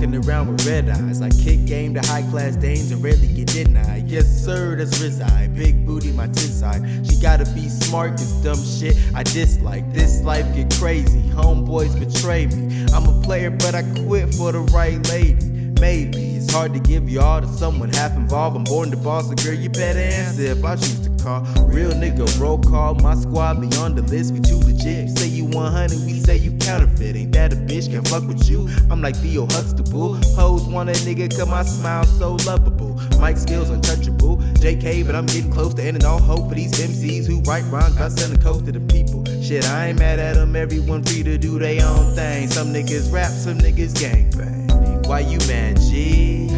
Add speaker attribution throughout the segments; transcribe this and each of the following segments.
Speaker 1: walking around with red eyes. I kick game to high class dames and rarely get denied. Yes, sir, that's reside. Big booty, my tis side. She gotta be smart, cause dumb shit I dislike. This life get crazy, homeboys betray me. I'm a player, but I quit for the right lady. Maybe it's hard to give you all to someone half involved. I'm born to boss, so girl, you better answer if I choose to call. Real nigga, roll call. My squad be on the list. We too legit. Say you 100, we say you counterfeit. Ain't that a bitch can fuck with you? I'm like Theo Huxtable. Hoes want a nigga, cause my smile so lovable. Mic skills untouchable. JK, but I'm getting close to ending all hope for these MCs who write rhymes by sending coke to the people. Shit, I ain't mad at them. Everyone free to do their own thing. Some niggas rap, some niggas gangbang. Why you mad, G?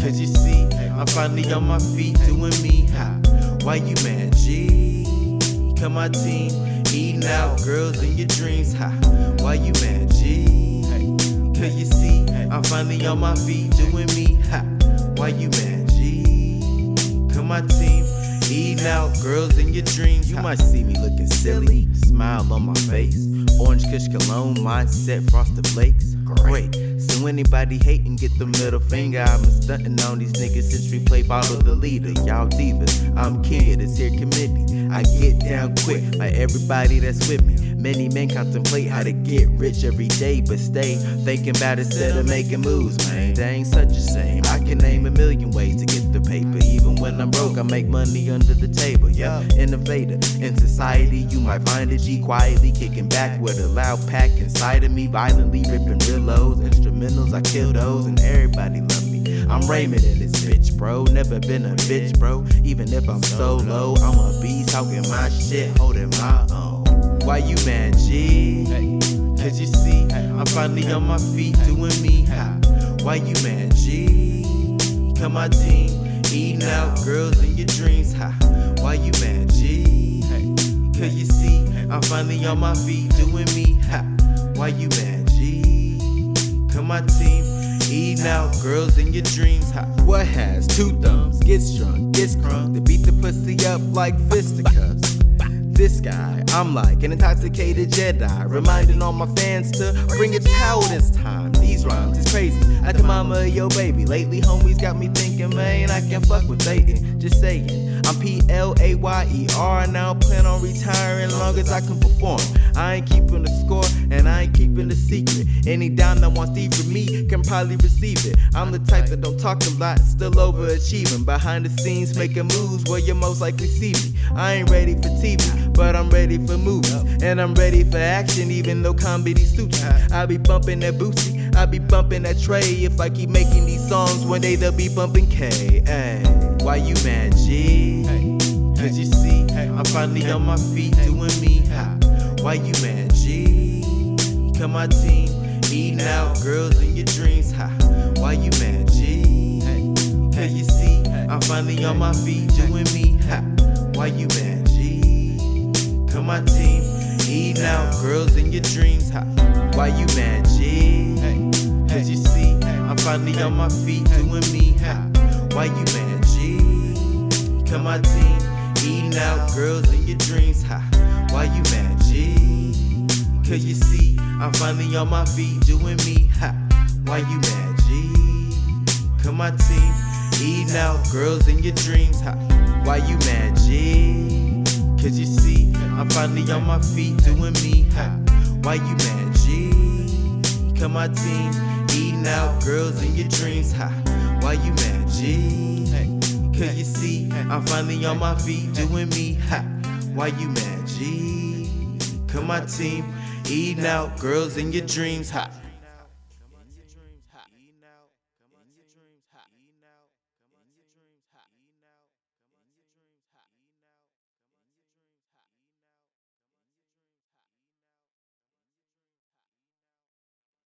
Speaker 1: Cause you see, I'm finally on my feet doing me. Ha. Why you mad, G? Come my team, eating out girls in your dreams. Ha. Why you mad, G? Cause you see, I'm finally on my feet doing me. Ha. Why you mad, G? Come my team, eating out girls in your dreams. You might see me looking silly, smile on my face. Orange Kush cologne, mindset, frosted flakes. Great. So anybody hating, get the middle finger. I've been stunting on these niggas since we play follow the leader. Y'all divas, I'm king of this here committee. I get down quick, like everybody that's with me. Many men contemplate how to get rich every day, but stay thinking about it instead of making moves, man. They ain't such a shame. I can name a million ways to get the paper. Even when I'm broke, I make money under the table. Yeah, innovator in society, you might find a G quietly kicking back with a loud pack inside of me, violently ripping real lows. Instrumentals, I kill those, and everybody love me. I'm Raymond in this bitch, bro. Never been a bitch, bro. Even if I'm solo, I'm a beast, talking my shit, holding my own. Why you mad, G? Cause you see, I'm finally on my feet doing me. Why you mad, G? Come my team, eating out girls in your dreams. Ha. Why you mad, G? Cause you see, I'm finally on my feet doing me. Ha. Why you mad, G? Come my team, eating out girls in your dreams. Ha. What has two thumbs? Gets drunk, gets crunk, to beat the pussy up like fisticuffs this guy. I'm like an intoxicated Jedi, reminding all my fans to bring a towel this time. These rhymes is crazy, like a mama yo baby. Lately, homies got me thinking, man, I can fuck with dating. Just saying, I'm P L A Y E R. Now plan on retiring long as I can perform. I ain't keeping the score and I ain't keeping the secret. Any down that wants Steve from me can probably receive it. I'm the type that don't talk a lot, still overachieving. Behind the scenes, making moves where you most likely see me. I ain't ready for TV, but I'm ready for movies. And I'm ready for action, even though comedy suits me. I be bumping that Boosie, I be bumping that Trae. If I keep making these songs, one day they'll be bumping K. Why you mad, G? Cause you see, I'm finally on my feet doing me. Ha. Why you mad, G? Come my team, eating out girls in your dreams. Ha. Why you mad, G? Cause you see, I'm finally on my feet doing me. Ha. Why you mad, G? Come my team, eating out girls in your dreams. Ha. Why you mad, G? Cause you see, I'm finally on my feet doing me. Ha. Why you mad, G? Come my team, eating out girls in your dreams. Ha. Why you mad, G? Cause you see, I'm finally on my feet doing me. Ha. Why you mad, G? Come my team, eating out girls in your dreams. Ha. Why you mad, G? Cause you see, I'm finally on my feet doing me. Ha. Why you mad, G? Come my team, eating out girls in your dreams. Ha. Why you mad, G? Cause you see, I'm finally on my feet doing me. Ha. Why you mad, G? Come my team, eating out girls in your dreams. Ha.